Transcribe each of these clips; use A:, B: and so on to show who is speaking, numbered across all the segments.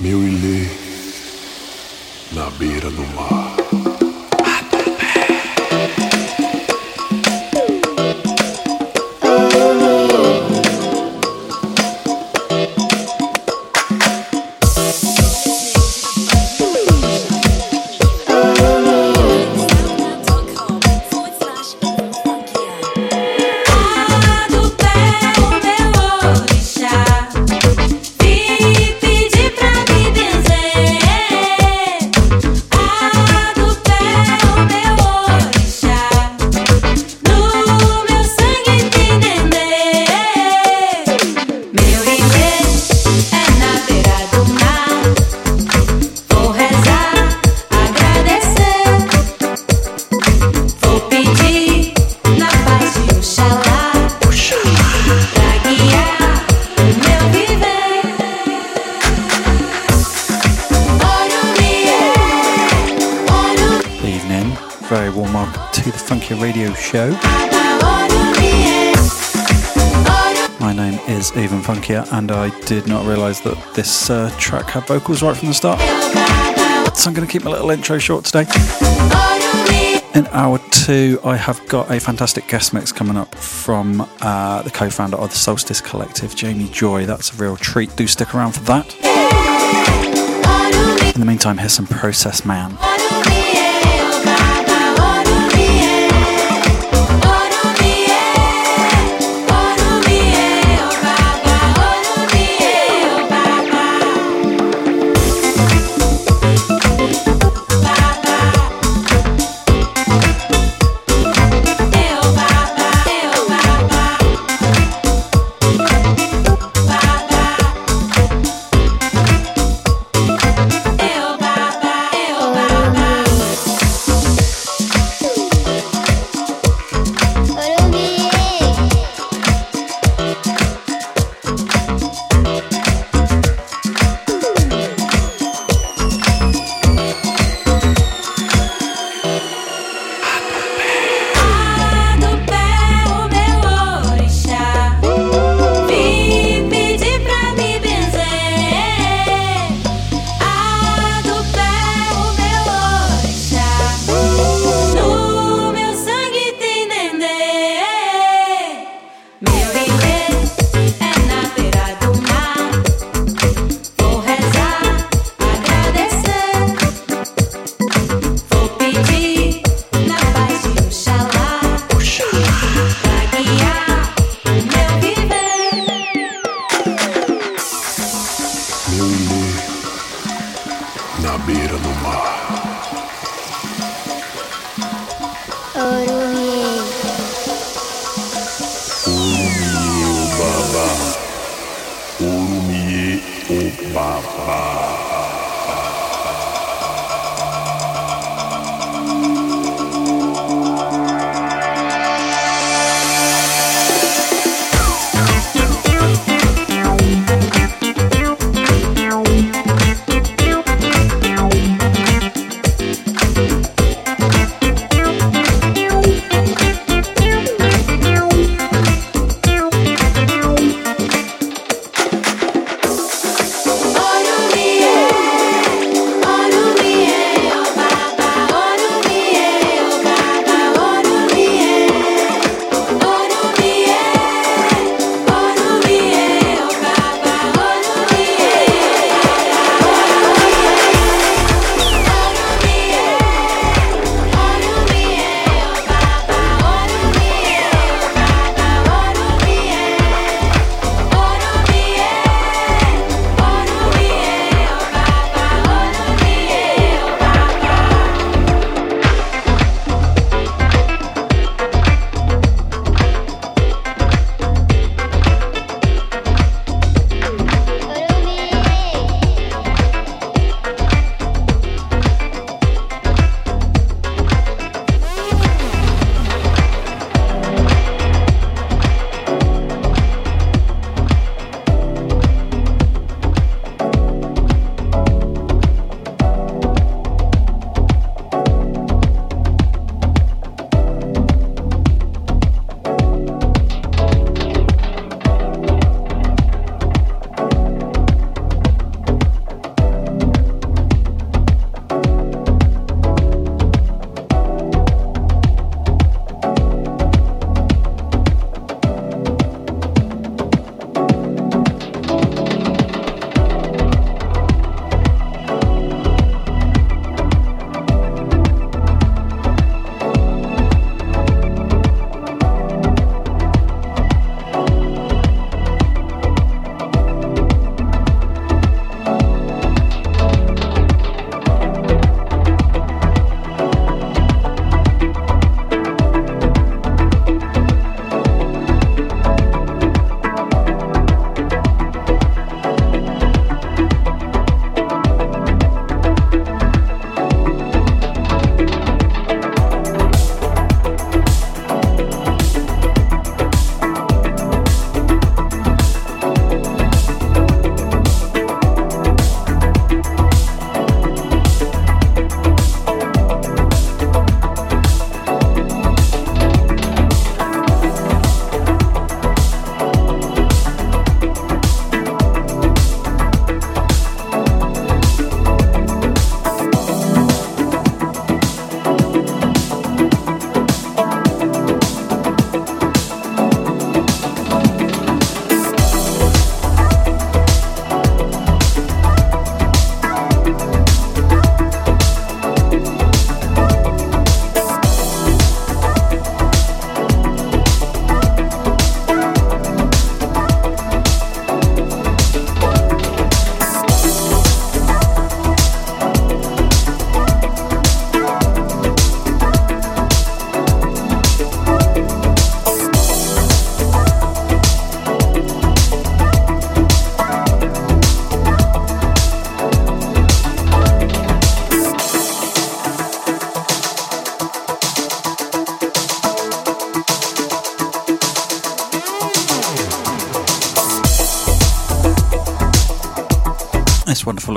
A: meu ilê na beira do mar.
B: This uh, track had vocals right from the start. So I'm going to keep my little intro short today. In hour two, I have got a fantastic guest mix coming up from uh, the co founder of the Soulstice Collective, Jamie Joy. That's a real treat. Do stick around for that. In the meantime, here's some
C: Processman.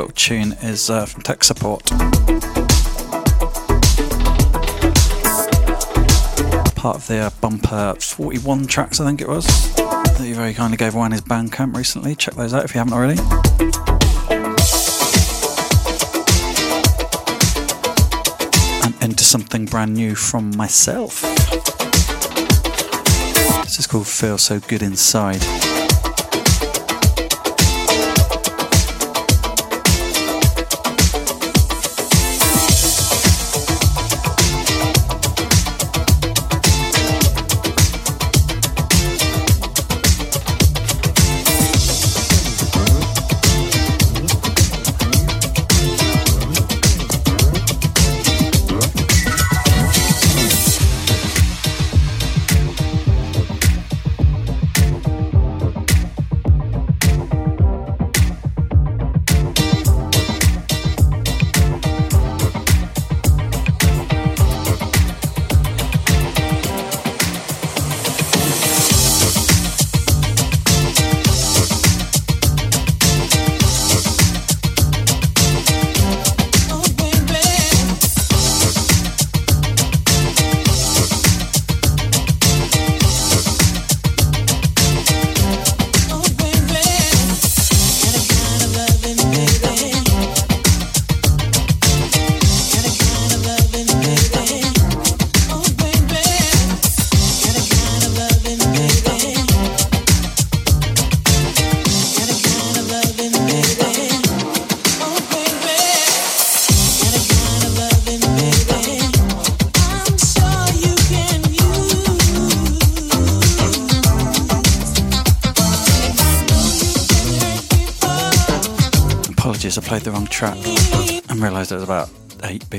C: Little tune is uh, from Tech Support. Part of the uh, bumper 41 tracks, I think it was, that you very kindly gave away in his Bandcamp recently. Check those out if you haven't already. And into something brand new from myself. This is called Feel So Good Inside.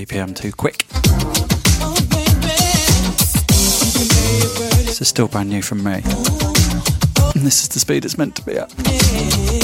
C: BPM too quick. This is still brand new from me. And this is the speed it's meant to be at.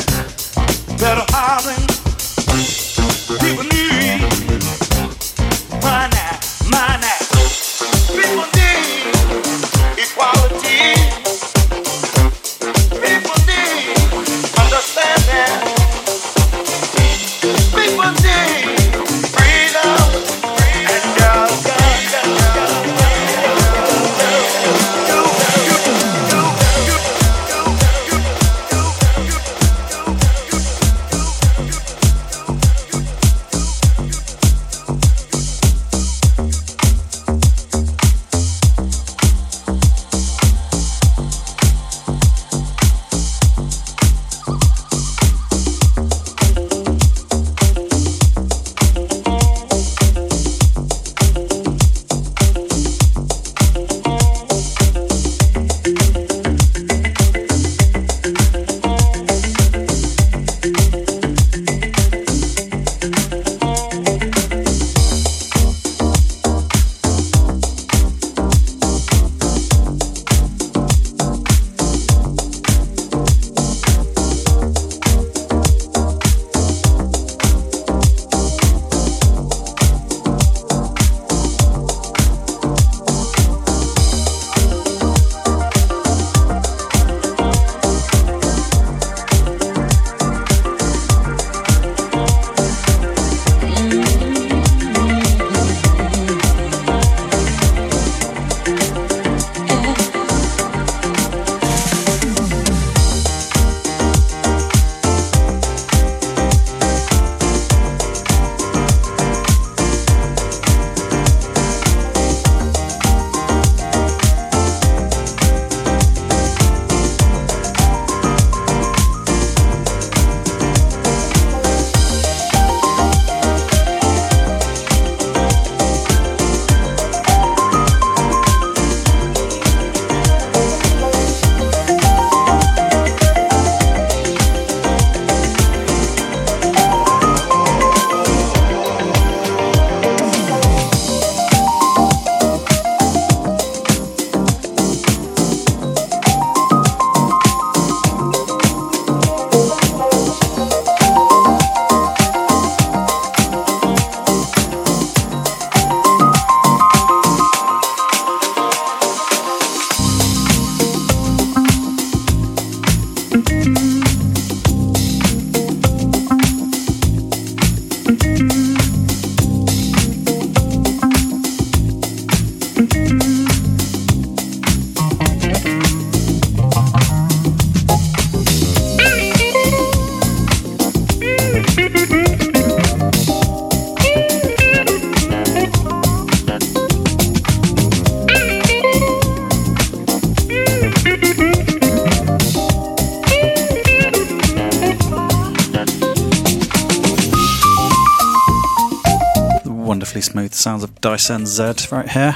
D: DiCE_NZ right here.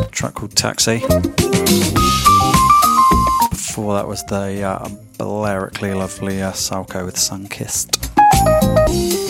D: A track called Taxi. Before that was the uh, blarically lovely uh, Sauco with Sunkissed.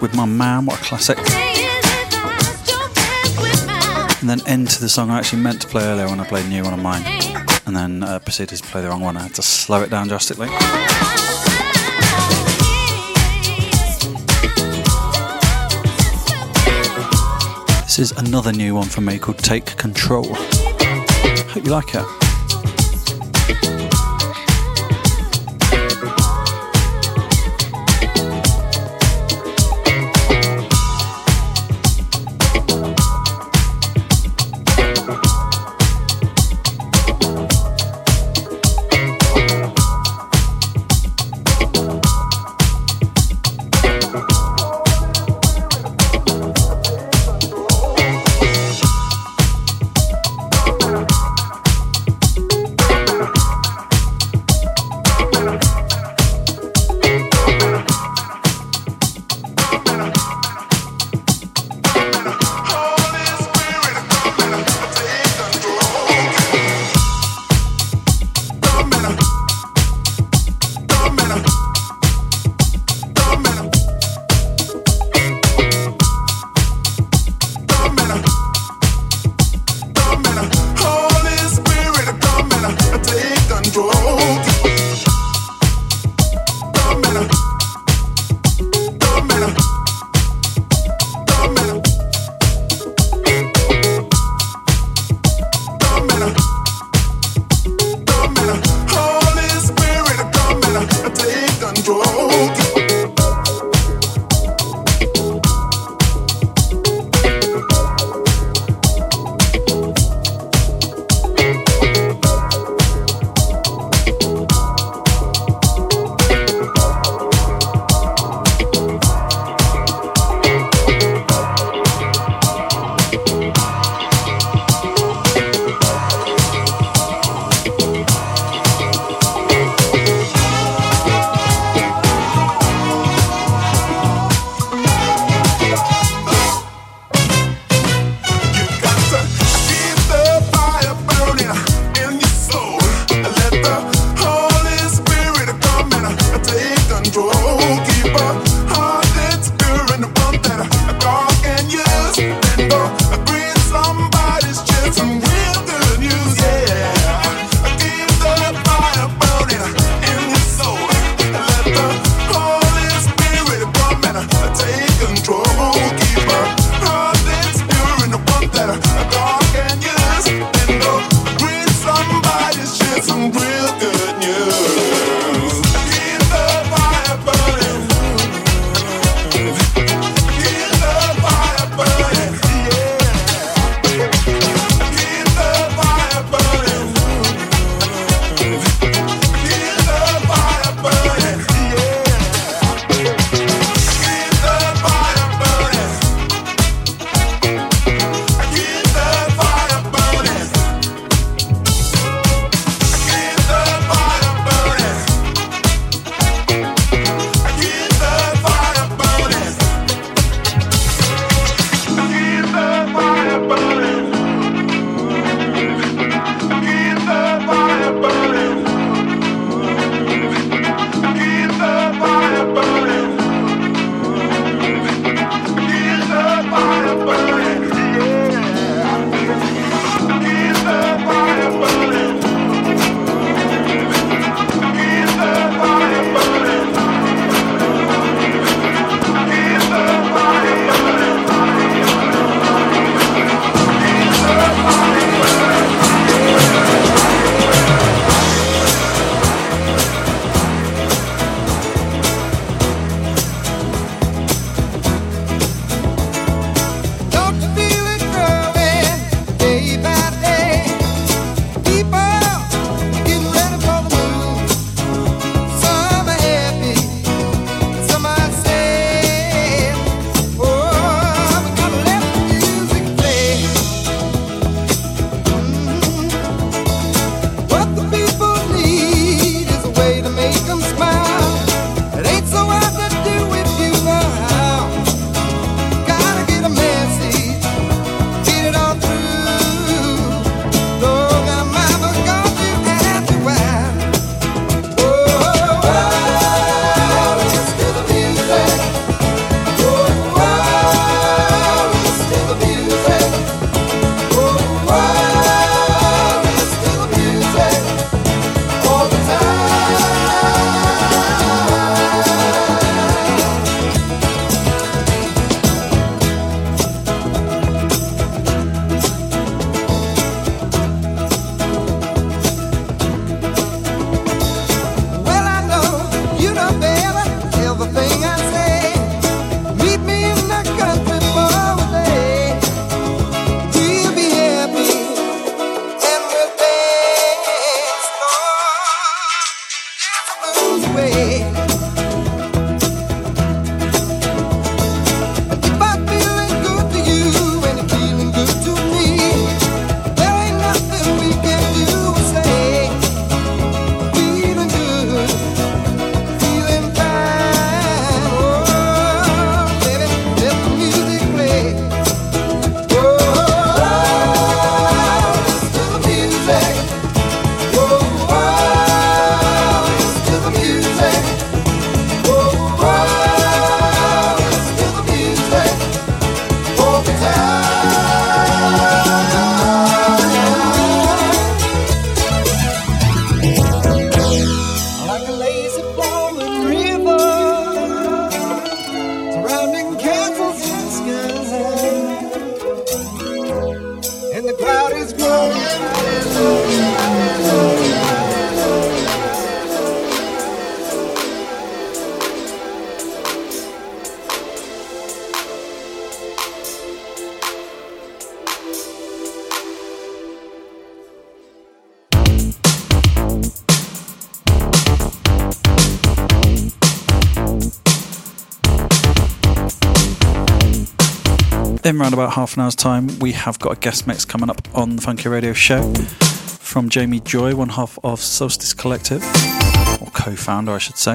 E: With My Man, what a classic. And then end to the song I actually meant to play earlier when I played a new one of mine. And then uh, proceeded to play the wrong one. I had to slow it down drastically. This is another new one from me called Take Control. Hope you like it.
B: Around about half an hour's time, we have got a guest mix coming up on the Funkier Radio Show from Jamie Joy, one half of Soulstice Collective, or co founder, I should say.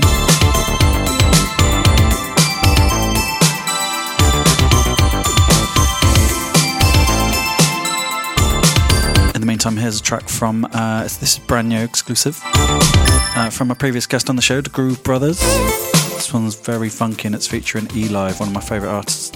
B: In the meantime, here's a track from uh, this is brand new exclusive uh, from a previous guest on the show, the Groove Brothers. This one's very funky and it's featuring Elive, one of my favourite artists.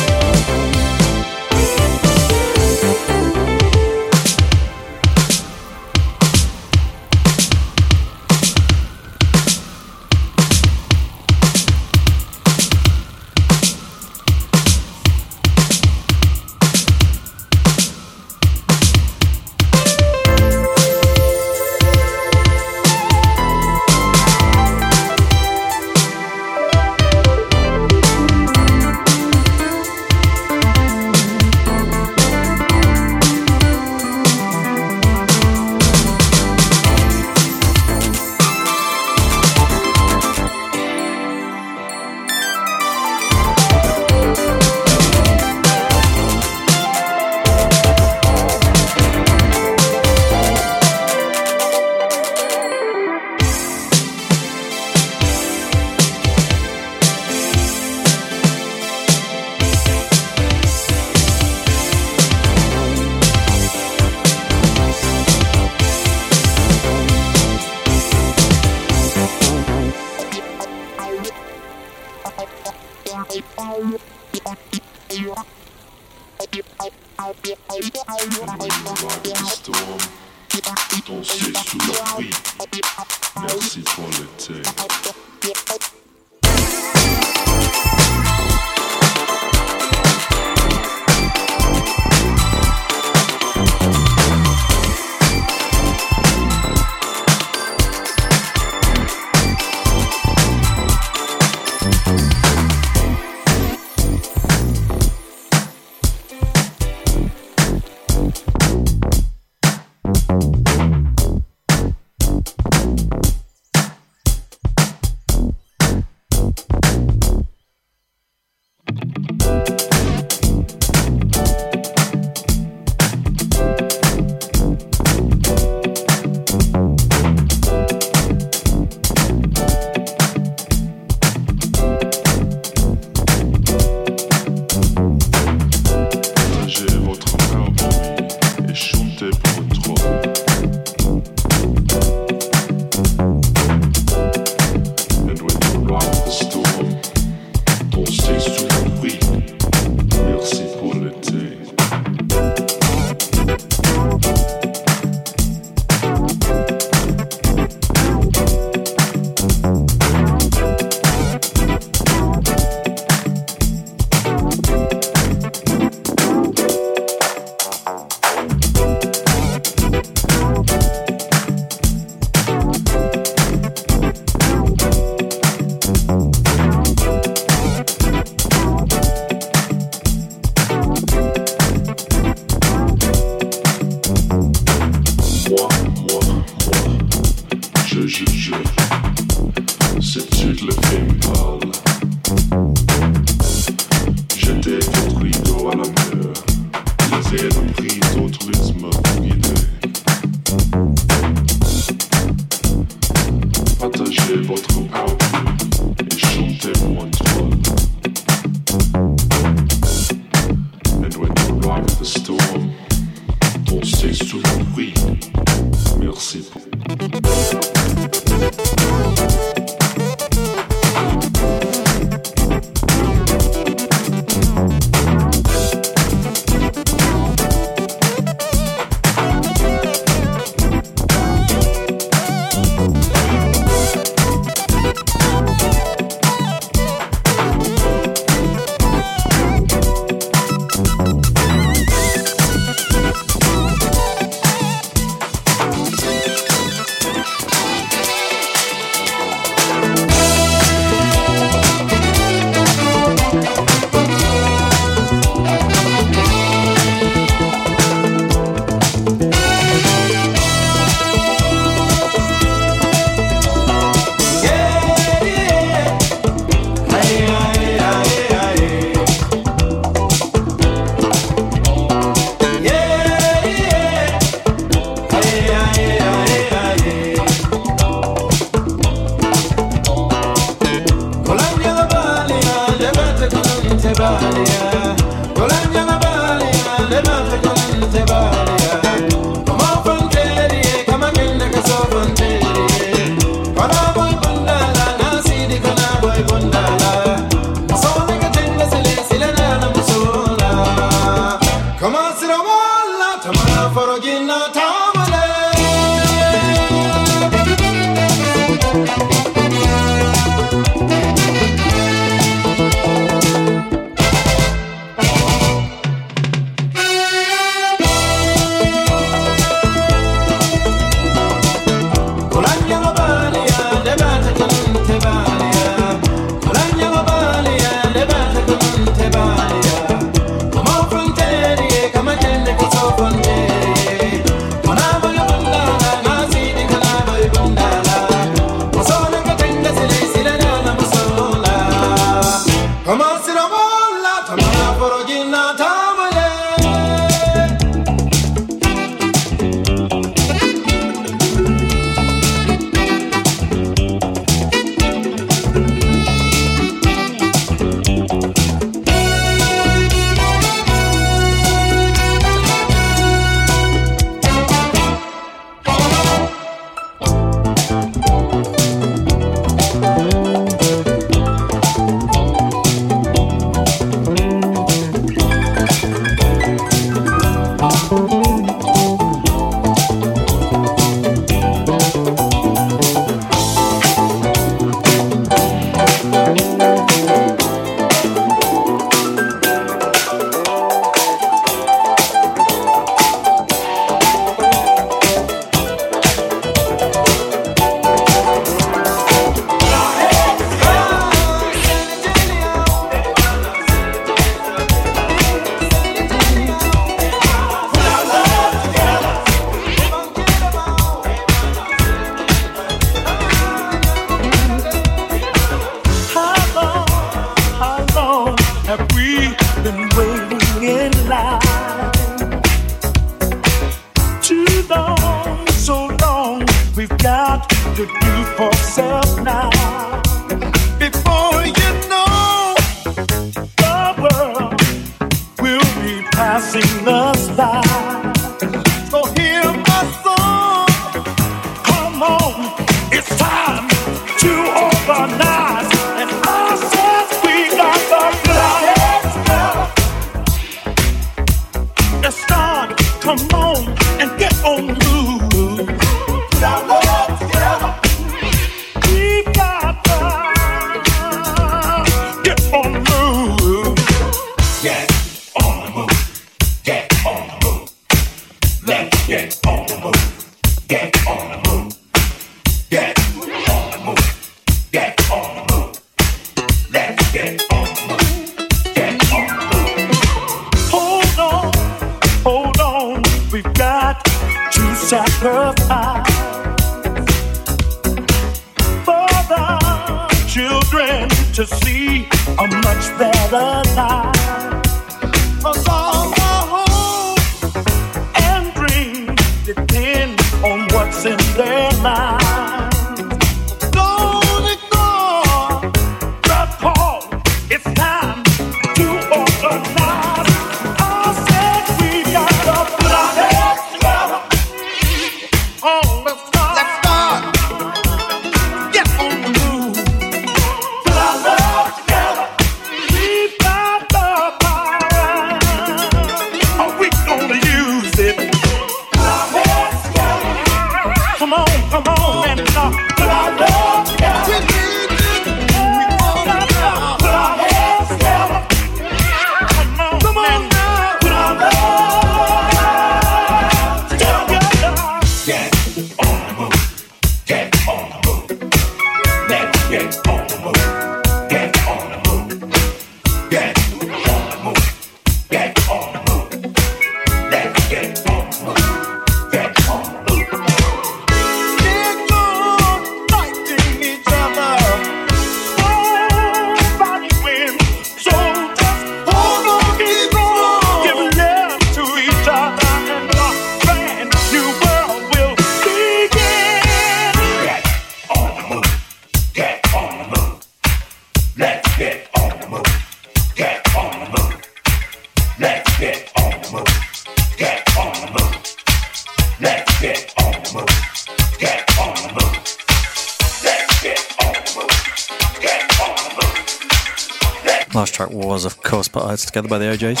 B: Together by the O'Jays.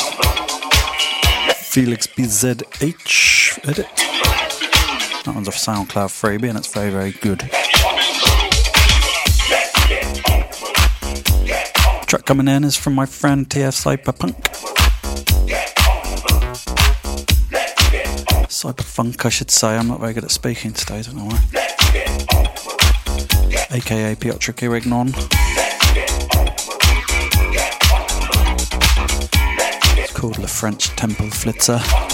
B: Felix BZH edit. That one's off SoundCloud freebie and it's very, very good. Track coming in is from my friend TF Cyberpunk. Cyberpunk, I should say. I'm not very good at speaking today, don't know why. AKA Piotr Kirignon. Called Le French Temple Flitzer.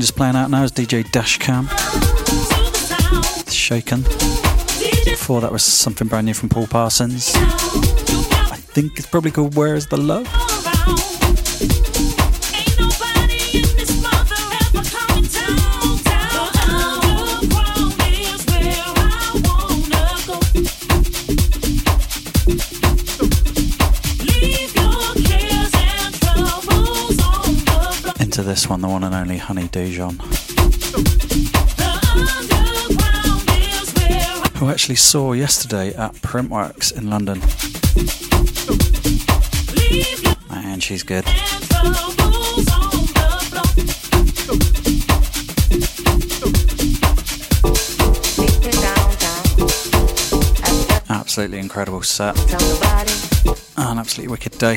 B: Just playing out now is DJ Dashcam. Shaken. Before that was something brand new from Paul Parsons. I think it's probably called Where is the Love? This one, the one and only Honey Dijon. Who actually saw yesterday at Printworks in London. And she's good. Absolutely incredible set. An absolutely wicked day.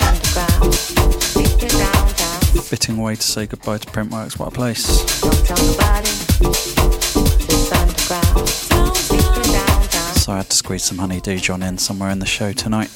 B: Fitting way to say goodbye to Printworks. What a place. So I had to squeeze some Honey Dijon in somewhere in the show tonight.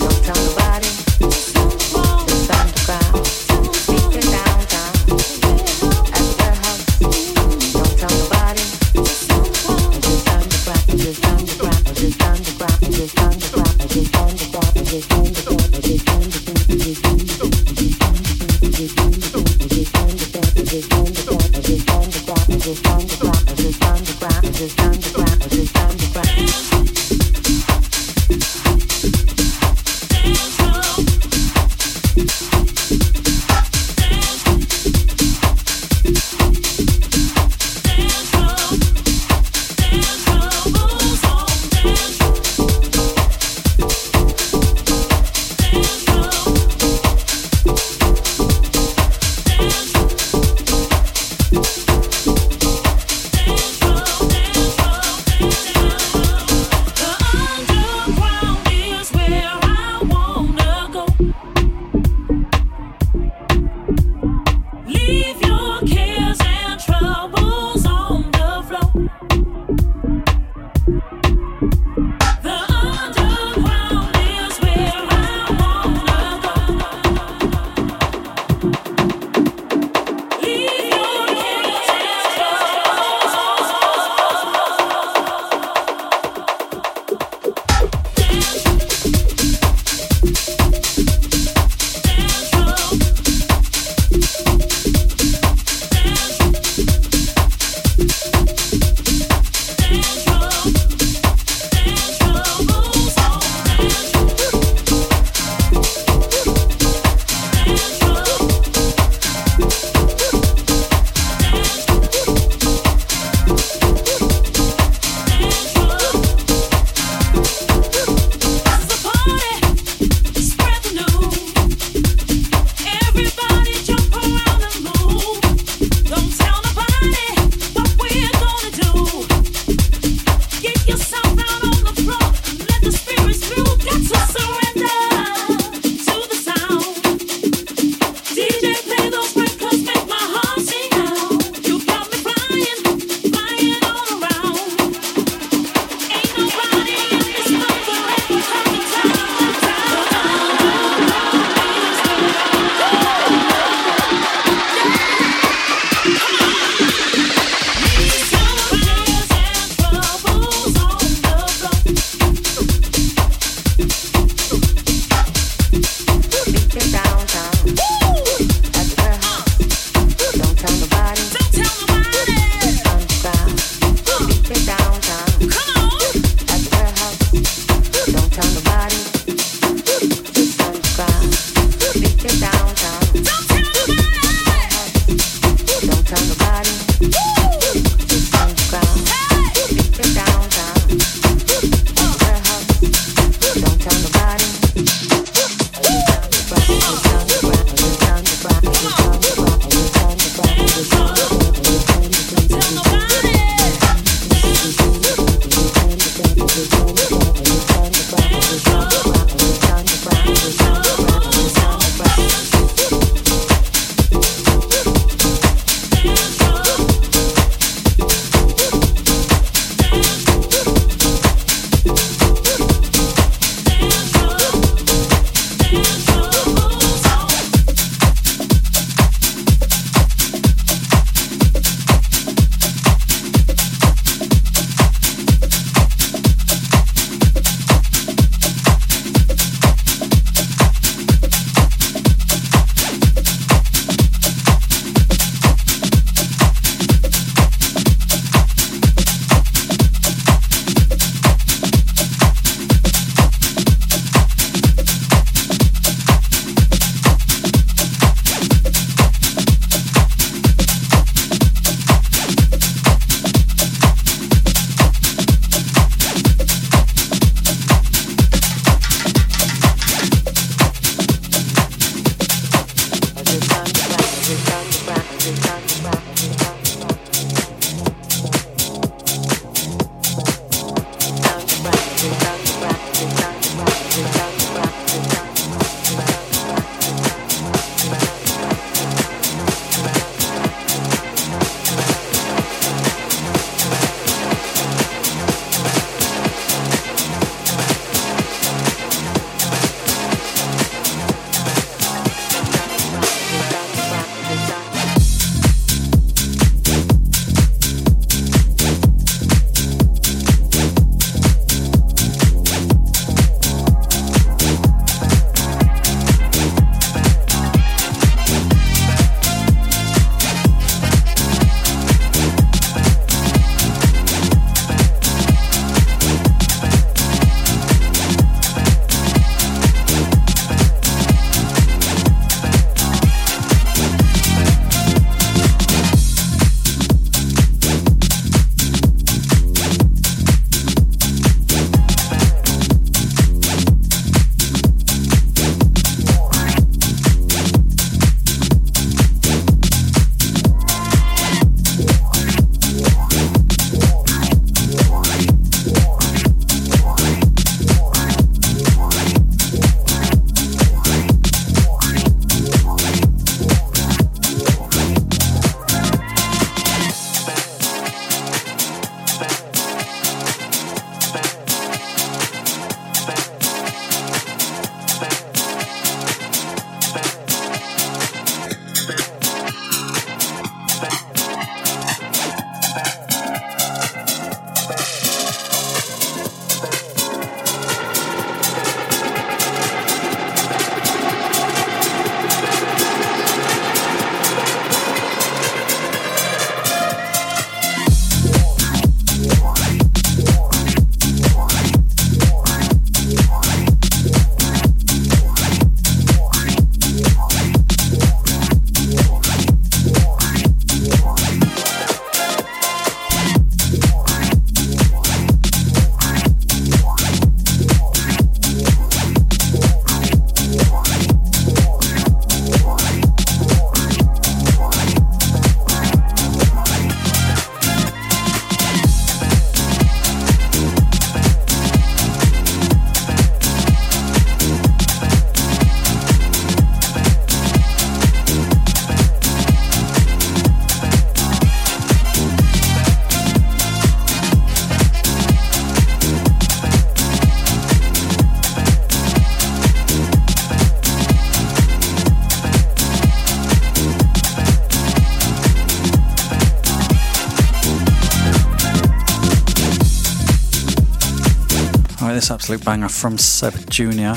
B: This absolute banger from Seb Jr.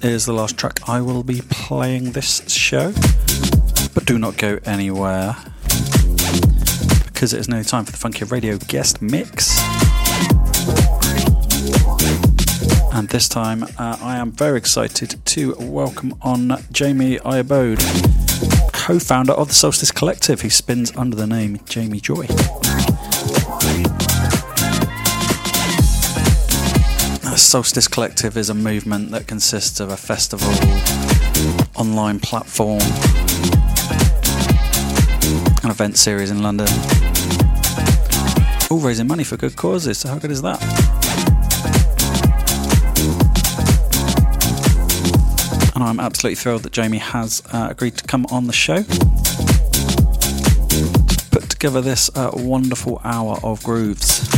B: is the last track I will be playing this show. But do not go anywhere because it is now time for the Funkier Radio guest mix. And this time uh, I am very excited to welcome on Jamie Oyebode, co founder of the Soulstice Collective, who spins under the name Jamie Joy. Soulstice Collective is a movement that consists of a festival, online platform, an event series in London, all raising money for good causes. So, how good is that? And I'm absolutely thrilled that Jamie has uh, agreed to come on the show. Put together this uh, wonderful hour of grooves.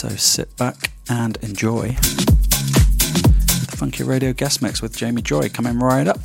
B: So sit back and enjoy the Funkier Radio guest mix with Jamie Joy coming right up.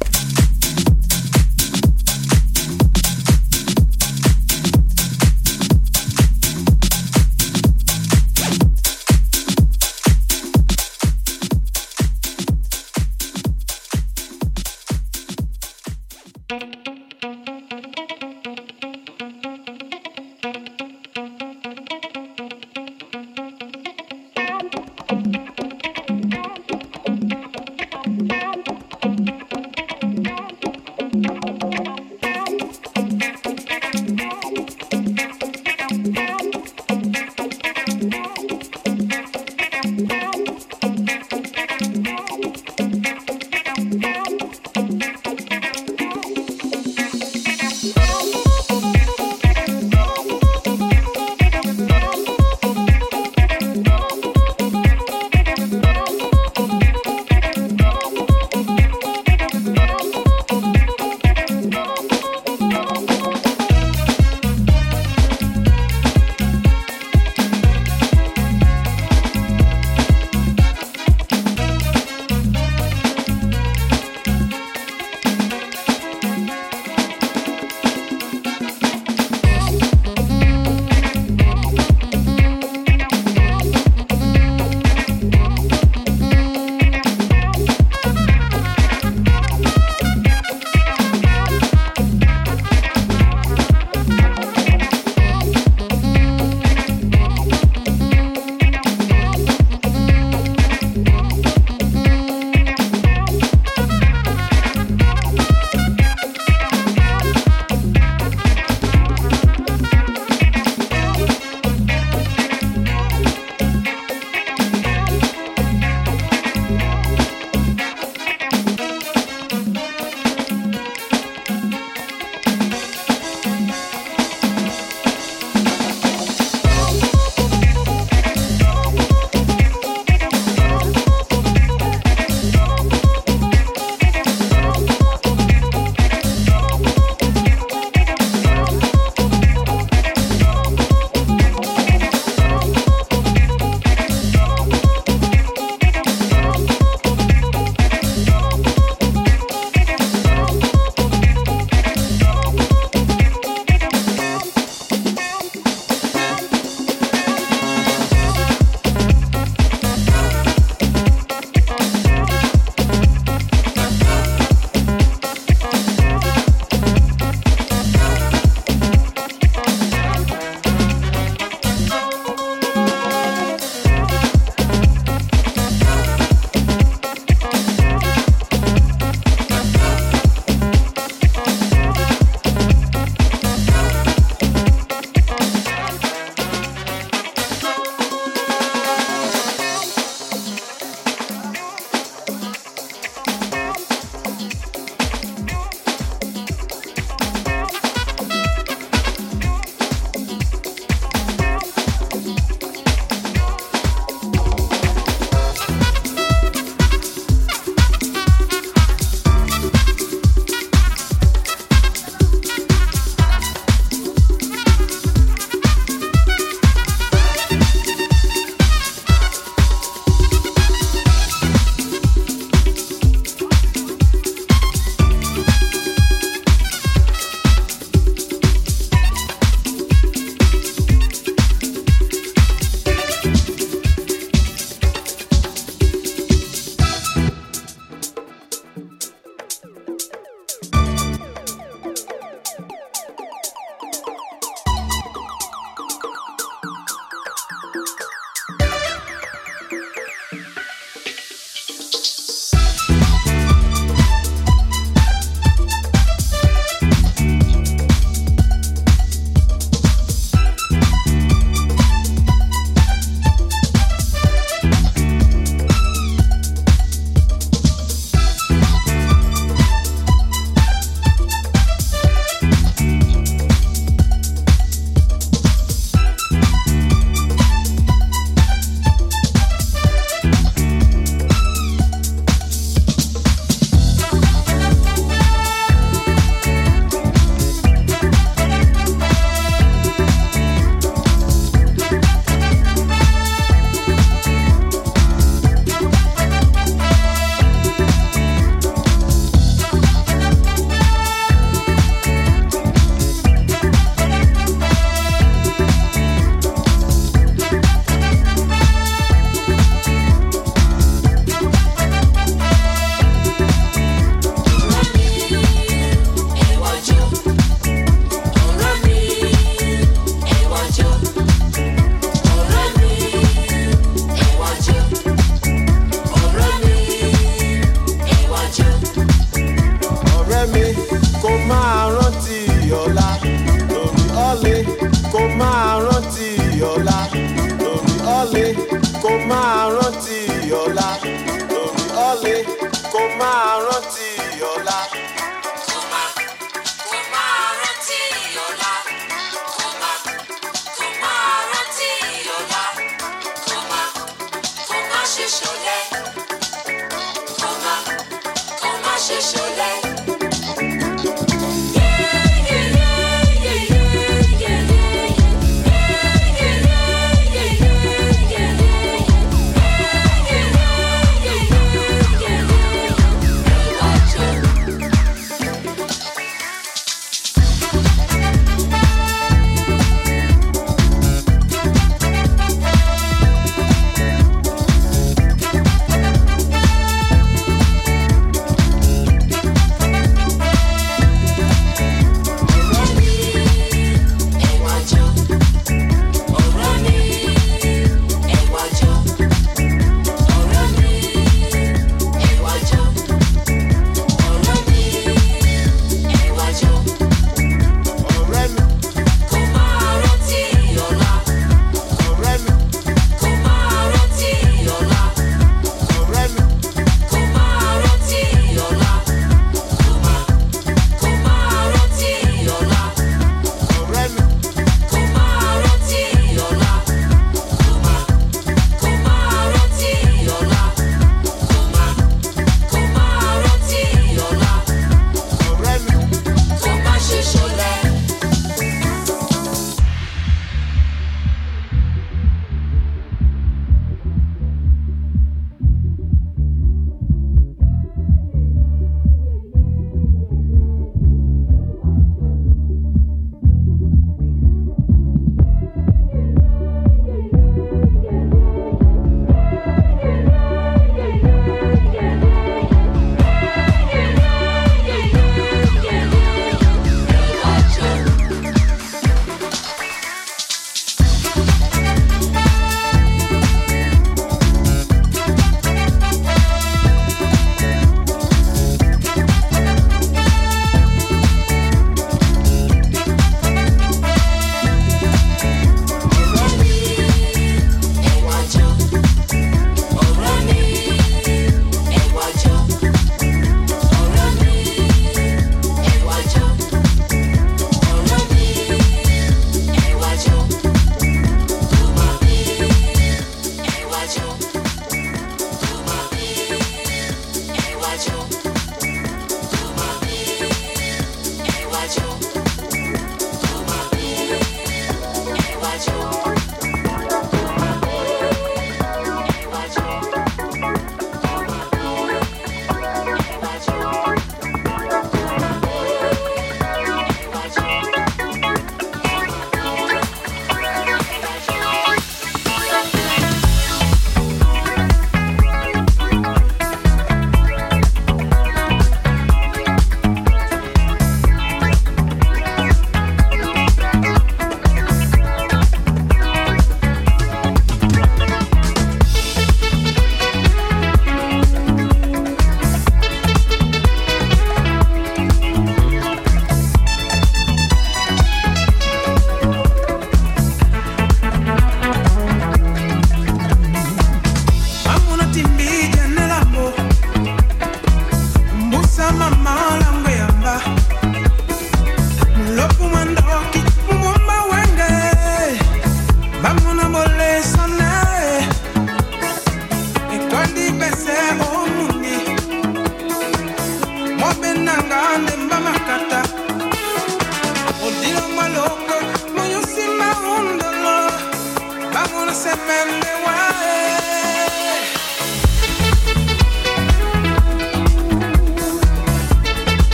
C: remember why.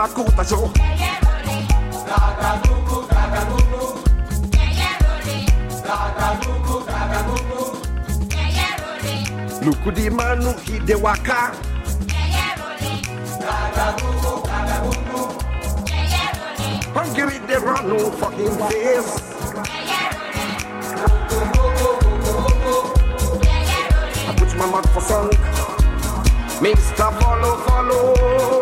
C: raconte à jour. Luku di manu hide waka. Hungry they run no fucking face. I put my mouth for song. Mr. follow follow.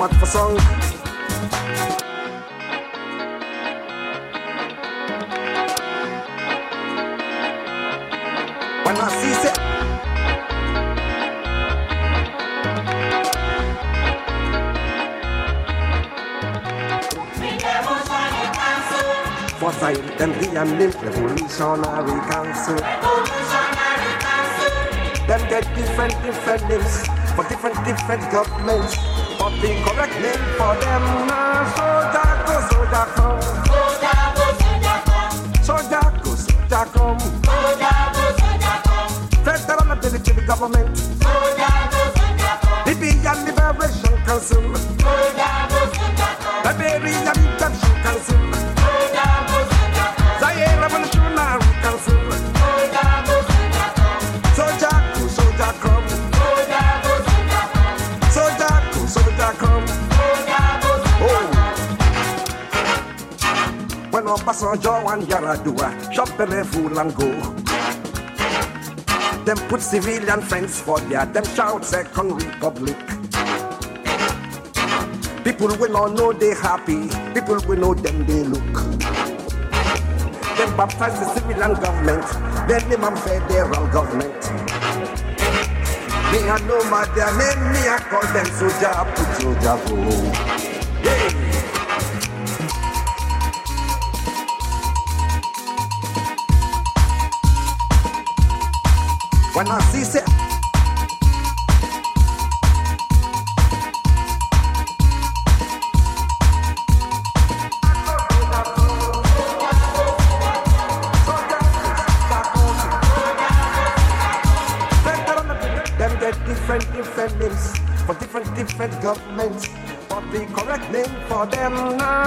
C: format for song. When I see say For silent and vehement revolutionary council. Revolutionary council. Then get different, different names for different, different governments the correct name for them. Uh, now, soldier go, soldier come. Soldier go, soldier come. Soldier go, soldier come. Soldier go, soldier come. Federal military government. Soldier The soldier and the Liberation Council. Soldier
F: civilian friends for their them shout second republic. People will not know they happy, people will know them they look. Them baptize the civilian government, then them and federal government. Me I know my name, me I call them soldier, put soldier go. For them now